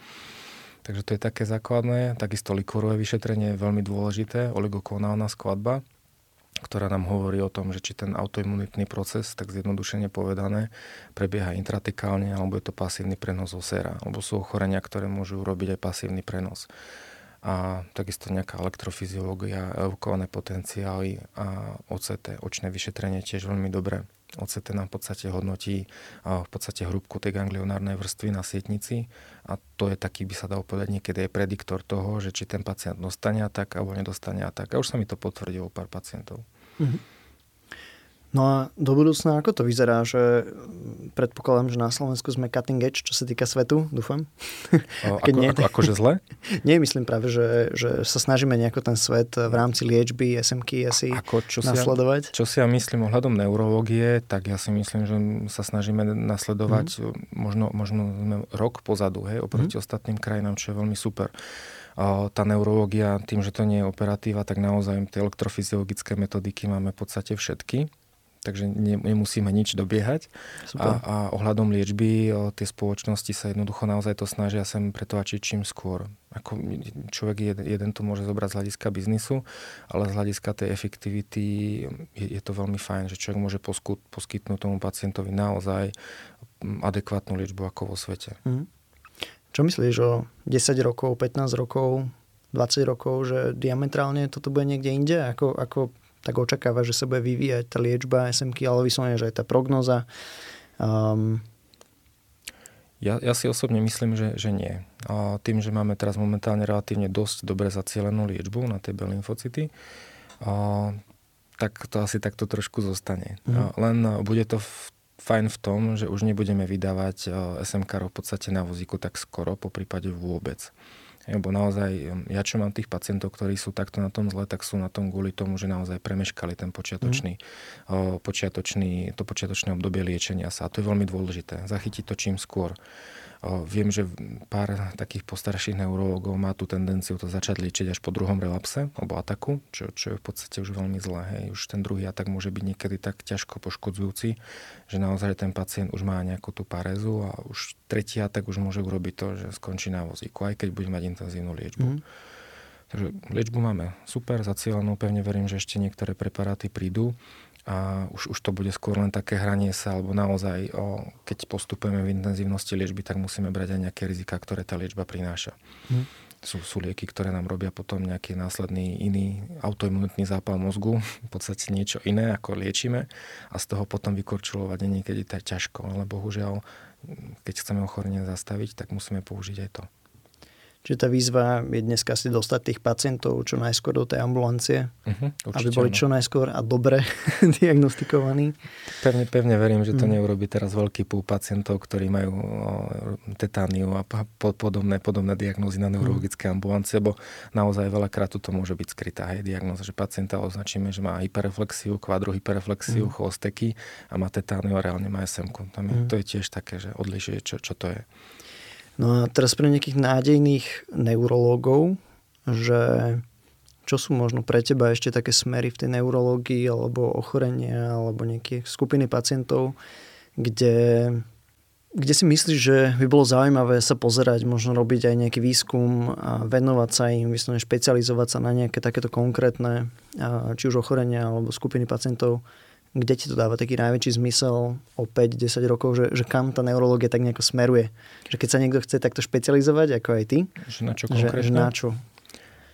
S2: Takže to je také základné. Takisto likorové vyšetrenie je veľmi dôležité, oligoklonálna skladba, ktorá nám hovorí o tom, že či ten autoimunitný proces, tak zjednodušene povedané, prebieha intratekálne, alebo je to pasívny prenos osera, alebo sú ochorenia, ktoré môžu robiť aj pasívny prenos a takisto nejaká elektrofyziológia, evokované potenciály a OCT, očné vyšetrenie tiež veľmi dobré. OCT nám v podstate hodnotí v podstate hrúbku tej ganglionárnej vrstvy na sietnici a to je taký, by sa dalo povedať, niekedy je prediktor toho, že či ten pacient dostane atak alebo nedostane atak. A už sa mi to potvrdilo pár pacientov. Mm-hmm.
S1: No a do budúcna ako to vyzerá, že predpokladám, že na Slovensku sme cutting edge, čo sa týka svetu, dúfam.
S2: O, ako, nie, ako, akože zle?
S1: Nie, myslím práve, že, že sa snažíme nejako ten svet v rámci liečby SMK asi ako, čo nasledovať.
S2: Si ja, čo si ja myslím ohľadom neurológie, tak ja si myslím, že sa snažíme nasledovať mm. možno, možno rok pozadu, hej, oproti mm. ostatným krajinám, čo je veľmi super tá neurológia, tým, že to nie je operatíva, tak naozaj tie elektrofyziologické metodiky máme v podstate všetky takže ne, nemusíme nič dobiehať. A, a ohľadom liečby, o, tie spoločnosti sa jednoducho naozaj to snažia sem pretlačiť čím skôr. Ako človek jeden, jeden to môže zobrať z hľadiska biznisu, ale z hľadiska tej efektivity je, je to veľmi fajn, že človek môže poskut, poskytnúť tomu pacientovi naozaj adekvátnu liečbu ako vo svete. Mm.
S1: Čo myslíš o 10 rokov, 15 rokov, 20 rokov, že diametrálne toto bude niekde inde? Ako, ako tak očakáva, že sa bude vyvíjať tá liečba SMK, ale vyslovene, že aj tá prognoza. Um,
S2: ja, ja si osobne myslím, že, že nie. A tým, že máme teraz momentálne relatívne dosť dobre zacielenú liečbu na B lymfocyty, a, tak to asi takto trošku zostane. Mm. A, len bude to v fajn v tom, že už nebudeme vydávať SMK v podstate na vozíku tak skoro, po prípade vôbec. Lebo naozaj, ja čo mám tých pacientov, ktorí sú takto na tom zle, tak sú na tom kvôli tomu, že naozaj premeškali ten počiatočný, mm. počiatočný, to počiatočné obdobie liečenia sa. A to je veľmi dôležité. Zachytiť to čím skôr. Viem, že pár takých postarších neurologov má tú tendenciu to začať liečiť až po druhom relapse alebo ataku, čo, čo je v podstate už veľmi zlé. Hej. Už ten druhý atak môže byť niekedy tak ťažko poškodzujúci, že naozaj ten pacient už má nejakú tú parézu a už tretí atak už môže urobiť to, že skončí na vozíku, aj keď bude mať intenzívnu liečbu. Mm. Takže liečbu máme super, zacielenú, pevne verím, že ešte niektoré preparáty prídu a už, už to bude skôr len také hranie sa, alebo naozaj, o, keď postupujeme v intenzívnosti liečby, tak musíme brať aj nejaké rizika, ktoré tá liečba prináša. Hmm. Sú, sú lieky, ktoré nám robia potom nejaký následný iný autoimunitný zápal mozgu, v podstate niečo iné, ako liečíme a z toho potom vykorčulovať je niekedy tak ťažko, ale bohužiaľ, keď chceme ochorenie zastaviť, tak musíme použiť aj to.
S1: Čiže tá výzva je dneska si dostať tých pacientov čo najskôr do tej ambulancie, uh-huh, aby boli čo najskôr a dobre diagnostikovaní.
S2: Pevne, pevne verím, že to uh-huh. neurobi teraz veľký púl pacientov, ktorí majú tetániu a podobné, podobné diagnózy na neurologické uh-huh. ambulancie, lebo naozaj veľakrát to môže byť skrytá aj diagnóza, že pacienta označíme, že má hyperreflexiu, kvadrohyperreflexiu, uh-huh. cholosteky a má tetániu a reálne má SMK. Tam je, uh-huh. To je tiež také, že odlišuje, čo, čo to je.
S1: No a teraz pre nejakých nádejných neurológov, že čo sú možno pre teba ešte také smery v tej neurológii alebo ochorenia alebo nejaké skupiny pacientov, kde, kde si myslíš, že by bolo zaujímavé sa pozerať, možno robiť aj nejaký výskum a venovať sa im, vyslovene špecializovať sa na nejaké takéto konkrétne, či už ochorenia alebo skupiny pacientov, kde ti to dáva taký najväčší zmysel o 5-10 rokov, že, že kam tá neurológia tak nejako smeruje. Že keď sa niekto chce takto špecializovať, ako aj ty,
S2: že na čo konkrétne? Že, že na čo?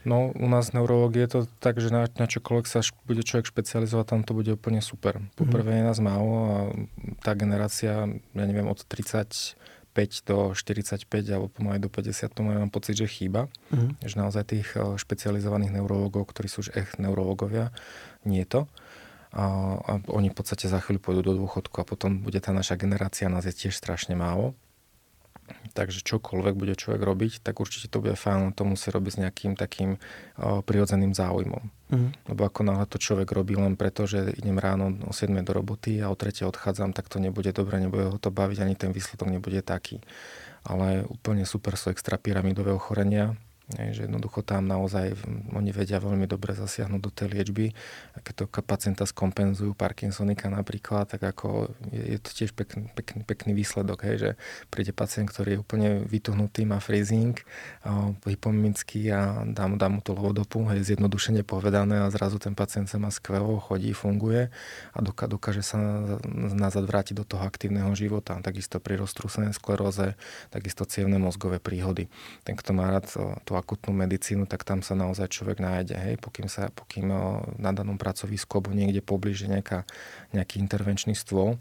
S2: No, u nás v neurológii je to tak, že na, na čokoľvek sa bude človek špecializovať, tam to bude úplne super. Poprvé mm-hmm. je nás málo a tá generácia, ja neviem, od 35 do 45 alebo pomaly do 50, to mám pocit, že chýba. Mm-hmm. Že naozaj tých eh, špecializovaných neurológov, ktorí sú už echt neurológovia, nie je to a, a oni v podstate za chvíľu pôjdu do dôchodku a potom bude tá naša generácia, nás je tiež strašne málo. Takže čokoľvek bude človek robiť, tak určite to bude fajn, to musí robiť s nejakým takým o, prirodzeným záujmom. Mm. Lebo ako náhle to človek robí len preto, že idem ráno o 7 do roboty a o 3 odchádzam, tak to nebude dobre, nebude ho to baviť, ani ten výsledok nebude taký. Ale úplne super sú extra pyramidové ochorenia, že jednoducho tam naozaj oni vedia veľmi dobre zasiahnuť do tej liečby. A keď to pacienta skompenzujú Parkinsonika napríklad, tak ako je, je to tiež pekný, pekný, pekný výsledok, hej, že príde pacient, ktorý je úplne vytuhnutý, má freezing, hypomimický a dá mu, dá mu to lovodopu, hej, zjednodušene povedané a zrazu ten pacient sa má skvelo, chodí, funguje a doká, dokáže sa nazad vrátiť do toho aktívneho života. Takisto pri roztrúsenej skleróze, takisto cievne mozgové príhody. Ten, kto má rád tú akutnú medicínu, tak tam sa naozaj človek nájde, hej, pokým, sa, pokým na danom pracovisku alebo niekde poblíže nejaká, nejaký intervenčný stôl.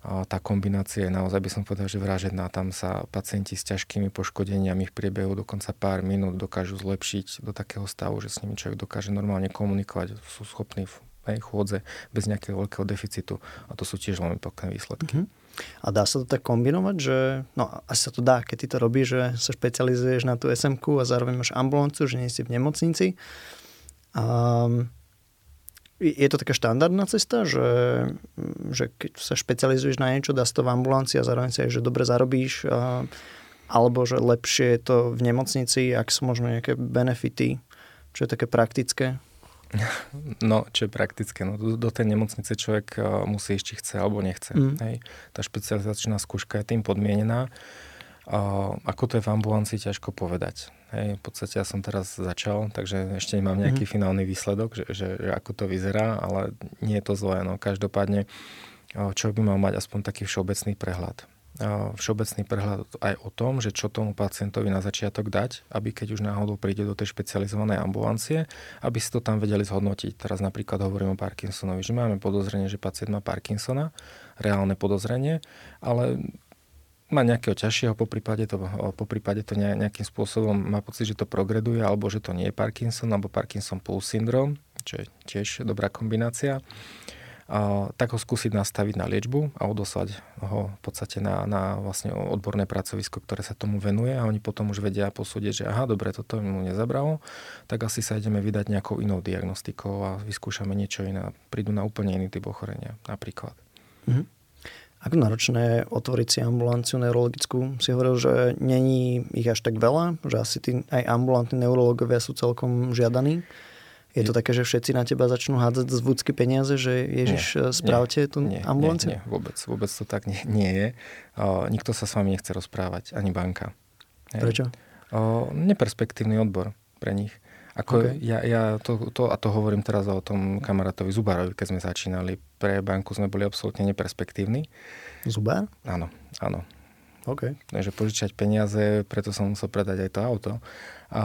S2: A tá kombinácia je naozaj, by som povedal, že vražedná. Tam sa pacienti s ťažkými poškodeniami v priebehu dokonca pár minút dokážu zlepšiť do takého stavu, že s nimi človek dokáže normálne komunikovať, sú schopní v chôdze bez nejakého veľkého deficitu. A to sú tiež veľmi pekné výsledky. Mm-hmm.
S1: A dá sa to tak kombinovať, že, no asi sa to dá, keď ty to robíš, že sa špecializuješ na tú smk a zároveň máš ambulanciu, že nie si v nemocnici. A je to taká štandardná cesta, že, že keď sa špecializuješ na niečo, dá sa to v ambulancii a zároveň si aj, že dobre zarobíš, a, alebo že lepšie je to v nemocnici, ak sú možno nejaké benefity, čo je také praktické?
S2: No, čo je praktické. No, do, do tej nemocnice človek uh, musí ísť, či chce alebo nechce. Mm. Hej. Tá špecializačná skúška je tým podmienená. Uh, ako to je v ambulancii, ťažko povedať. Hej, v podstate ja som teraz začal, takže ešte nemám nejaký mm. finálny výsledok, že, že, že ako to vyzerá, ale nie je to zlé. No, každopádne uh, človek by mal mať aspoň taký všeobecný prehľad všeobecný prehľad aj o tom, že čo tomu pacientovi na začiatok dať, aby keď už náhodou príde do tej špecializovanej ambulancie, aby si to tam vedeli zhodnotiť. Teraz napríklad hovorím o Parkinsonovi, že máme podozrenie, že pacient má Parkinsona, reálne podozrenie, ale má nejakého ťažšieho, po prípade to, po prípade to nejakým spôsobom má pocit, že to progreduje, alebo že to nie je Parkinson, alebo Parkinson plus syndrom, čo je tiež dobrá kombinácia a, tak ho skúsiť nastaviť na liečbu a odoslať ho v podstate na, na vlastne odborné pracovisko, ktoré sa tomu venuje a oni potom už vedia posúdiť, že aha, dobre, toto mu nezabralo, tak asi sa ideme vydať nejakou inou diagnostikou a vyskúšame niečo iné. Prídu na úplne iný typ ochorenia napríklad.
S1: Mm-hmm. Ako náročné otvoriť si ambulanciu neurologickú? Si hovoril, že není ich až tak veľa, že asi tí aj ambulantní neurologovia sú celkom žiadaní. Je to také, že všetci na teba začnú hádzať z vúcky peniaze, že Ježiš, nie, eh, správte tú nie, ambulanciu?
S2: Nie, nie, vôbec, vôbec to tak nie, nie je. O, nikto sa s vami nechce rozprávať, ani banka.
S1: Hej. Prečo?
S2: O, neperspektívny odbor pre nich. Ako okay. ja, ja to, to, a to hovorím teraz o tom kamarátovi Zubárovi, keď sme začínali. Pre banku sme boli absolútne neperspektívni.
S1: Zubár?
S2: Áno, áno.
S1: OK.
S2: Takže požičať peniaze, preto som musel predať aj to auto. A,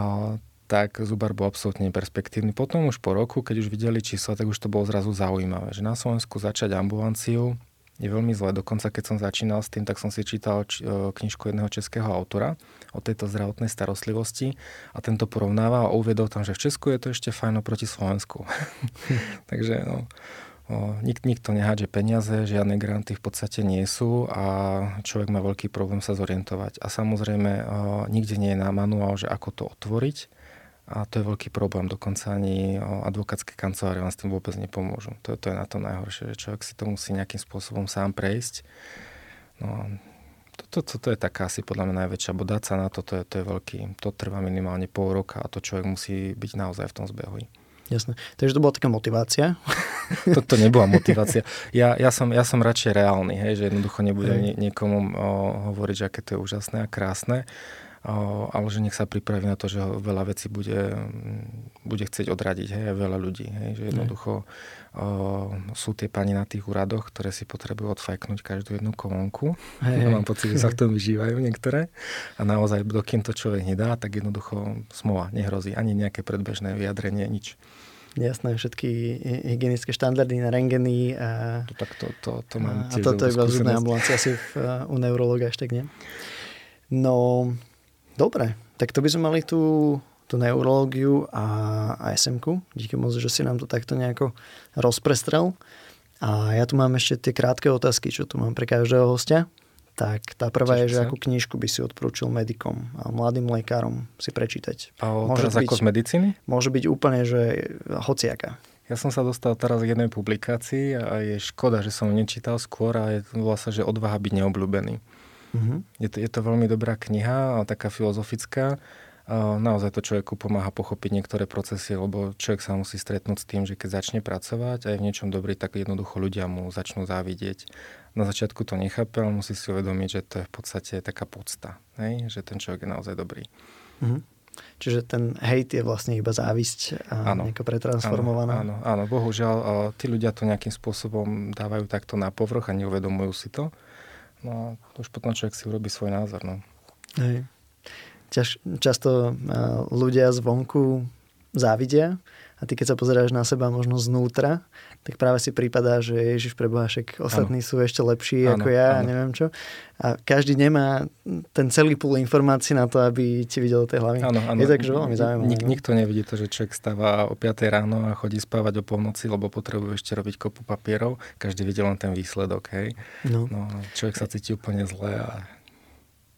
S2: tak Zubar bol absolútne perspektívny. Potom už po roku, keď už videli čísla, tak už to bolo zrazu zaujímavé, že na Slovensku začať ambulanciu je veľmi zle. Dokonca keď som začínal s tým, tak som si čítal či, e, knižku jedného českého autora o tejto zdravotnej starostlivosti a tento porovnáva a uviedol tam, že v Česku je to ešte fajno proti Slovensku. Takže no, O, nik, nikto nehádže peniaze, žiadne granty v podstate nie sú a človek má veľký problém sa zorientovať. A samozrejme, o, nikde nie je na manuál, že ako to otvoriť a to je veľký problém, dokonca ani advokátske kancelárie vám s tým vôbec nepomôžu. To, to je na to najhoršie, že človek si to musí nejakým spôsobom sám prejsť. No, to, to, to je taká asi podľa mňa najväčšia, bo dať sa na to, to je, to je veľký, to trvá minimálne pol roka a to človek musí byť naozaj v tom zbehu.
S1: Jasné. Takže to bola taká motivácia?
S2: Toto nebola motivácia. Ja, ja, som, ja som radšej reálny, hej, že jednoducho nebudem nie, niekomu o, hovoriť, že aké to je úžasné a krásne, ale že nech sa pripraví na to, že veľa vecí bude, bude chcieť odradiť, hej, veľa ľudí, hej, že jednoducho o, sú tie pani na tých úradoch, ktoré si potrebujú odfajknúť každú jednu kolónku. Hej, Mám pocit, že sa v tom vyžívajú niektoré a naozaj, dokým to človek nedá, tak jednoducho smola nehrozí, ani nejaké predbežné vyjadrenie, nič.
S1: Jasné, všetky hygienické štandardy na rengeny. A,
S2: to, tak to, to, to mám
S1: tiež A toto je iba v ambulancii, asi v, u neurologa tak nie. No, Dobre, tak to by sme mali tú, tú neurológiu a, a SMK. Díky moc, že si nám to takto nejako rozprestrel. A ja tu mám ešte tie krátke otázky, čo tu mám pre každého hostia. Tak tá prvá je, že akú knižku by si odporúčil medikom a mladým lekárom si prečítať.
S2: A môže teraz byť, ako z medicíny?
S1: Môže byť úplne, že hociaká.
S2: Ja som sa dostal teraz k jednej publikácii a je škoda, že som nečítal skôr a je, sa, že odvaha byť neobľúbený. Mm-hmm. Je, to, je to veľmi dobrá kniha, taká filozofická. Naozaj to človeku pomáha pochopiť niektoré procesy, lebo človek sa musí stretnúť s tým, že keď začne pracovať a je v niečom dobrý, tak jednoducho ľudia mu začnú závidieť. Na začiatku to nechápe, ale musí si uvedomiť, že to je v podstate taká podsta, hej? že ten človek je naozaj dobrý.
S1: Mm-hmm. Čiže ten hejt je vlastne iba závisť a áno, nejako pretransformovaná.
S2: Áno, áno, bohužiaľ tí ľudia to nejakým spôsobom dávajú takto na povrch a neuvedomujú si to. No a už potom človek si urobí svoj názor. No.
S1: Hej. Čas, často ľudia zvonku závidia a ty keď sa pozeráš na seba možno znútra, tak práve si prípadá, že Ježiš preboha, však ostatní ano. sú ešte lepší ano, ako ja ano. a neviem čo. A každý nemá ten celý púl informácií na to, aby ti videl tie hlavy. Ano, ano. Je tak, že veľmi zaujímavé.
S2: Nik, no. nikto nevidí to, že človek stáva o 5 ráno a chodí spávať o polnoci, lebo potrebuje ešte robiť kopu papierov. Každý vidí len ten výsledok, hej. No. no človek sa cíti úplne zle a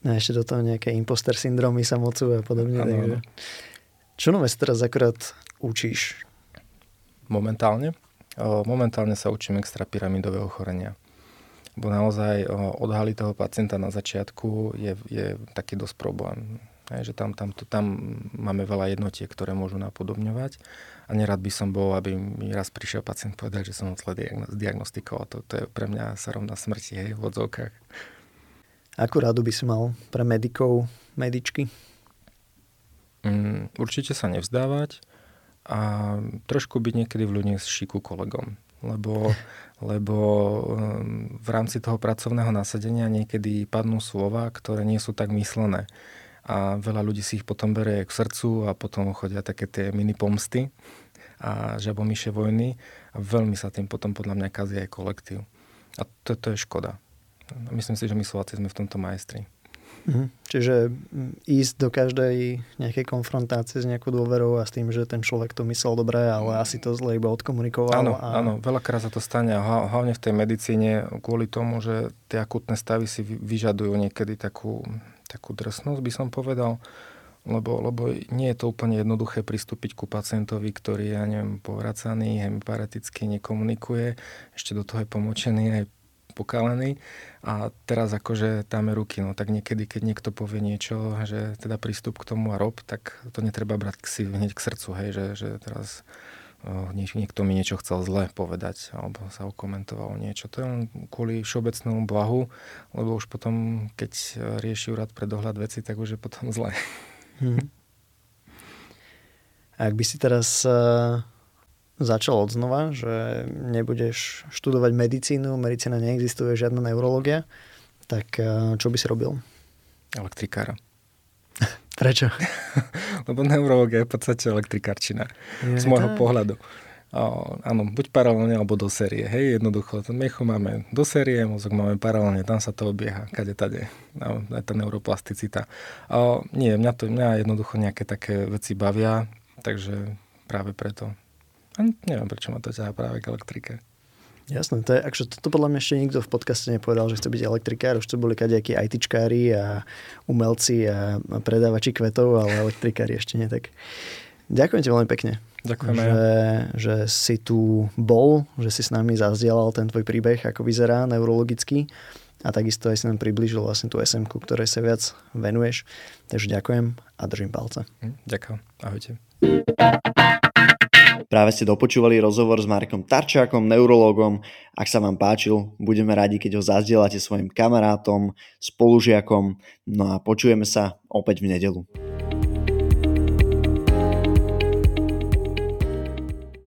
S1: a ešte do toho nejaké imposter syndromy sa mocú a podobne. Ano, takže... Čo nové teraz akurát učíš?
S2: Momentálne? Momentálne sa učím extrapyramidové ochorenia. Bo naozaj odhaliť toho pacienta na začiatku je, je taký dosť problém. Hej, že tam, tam, to, tam máme veľa jednotiek, ktoré môžu napodobňovať a nerad by som bol, aby mi raz prišiel pacient povedať, že som zle diagnostikoval. To, to je pre mňa sa rovná smrti, hej, v odzovkách.
S1: Akú radu by si mal pre medikov, medičky?
S2: Mm, určite sa nevzdávať a trošku byť niekedy v ľudí s šiku kolegom. Lebo, lebo um, v rámci toho pracovného nasadenia niekedy padnú slova, ktoré nie sú tak myslené a veľa ľudí si ich potom berie k srdcu a potom chodia také tie mini pomsty a žabomíše vojny a veľmi sa tým potom podľa mňa kazí aj kolektív. A to, to je škoda. Myslím si, že my Slováci sme v tomto majstri.
S1: Mhm. Čiže ísť do každej nejakej konfrontácie s nejakou dôverou a s tým, že ten človek to myslel dobre, ale asi to zle iba odkomunikoval.
S2: Áno,
S1: a...
S2: áno, veľakrát sa to stane a hlavne v tej medicíne kvôli tomu, že tie akutné stavy si vyžadujú niekedy takú takú drsnosť, by som povedal, lebo, lebo nie je to úplne jednoduché pristúpiť ku pacientovi, ktorý, ja neviem, povracaný, hemipareticky nekomunikuje, ešte do toho je pomočený aj pokalený a teraz akože dáme ruky, no tak niekedy, keď niekto povie niečo, že teda prístup k tomu a rob, tak to netreba brať k si hneď k srdcu, hej, že, že teraz niekto mi niečo chcel zle povedať alebo sa okomentovalo niečo. To je len kvôli všeobecnému blahu, lebo už potom, keď rieši úrad pre dohľad veci, tak už je potom zle. Hmm.
S1: Ak by si teraz uh, začal od znova, že nebudeš študovať medicínu, medicína neexistuje, žiadna neurologia, tak uh, čo by si robil?
S2: Elektrikára.
S1: Prečo?
S2: Lebo neurológia je v podstate elektrikárčina. Je z môjho tak? pohľadu. O, áno, buď paralelne alebo do série. Hej, jednoducho. Ten miecho máme do série, mozog máme paralelne, tam sa to obieha, kade tade. Aj tá neuroplasticita. O, nie, mňa, to, mňa jednoducho nejaké také veci bavia, takže práve preto. Neviem, prečo ma to ťahá práve k elektrike.
S1: Jasné, to je, akže toto podľa mňa ešte nikto v podcaste nepovedal, že chce byť elektrikár, už to boli kadejakí ITčkári a umelci a predávači kvetov, ale elektrikári ešte nie tak. Ďakujem ti veľmi pekne.
S2: Ďakujem
S1: že, že si tu bol, že si s nami zazdielal ten tvoj príbeh, ako vyzerá neurologicky a takisto aj si nám približil vlastne tú sm ktorej sa viac venuješ. Takže ďakujem a držím palce.
S2: Hm, ďakujem. Ahojte.
S3: Práve ste dopočúvali rozhovor s Markom Tarčákom, neurologom. Ak sa vám páčil, budeme radi, keď ho zazdielate svojim kamarátom, spolužiakom. No a počujeme sa opäť v nedelu.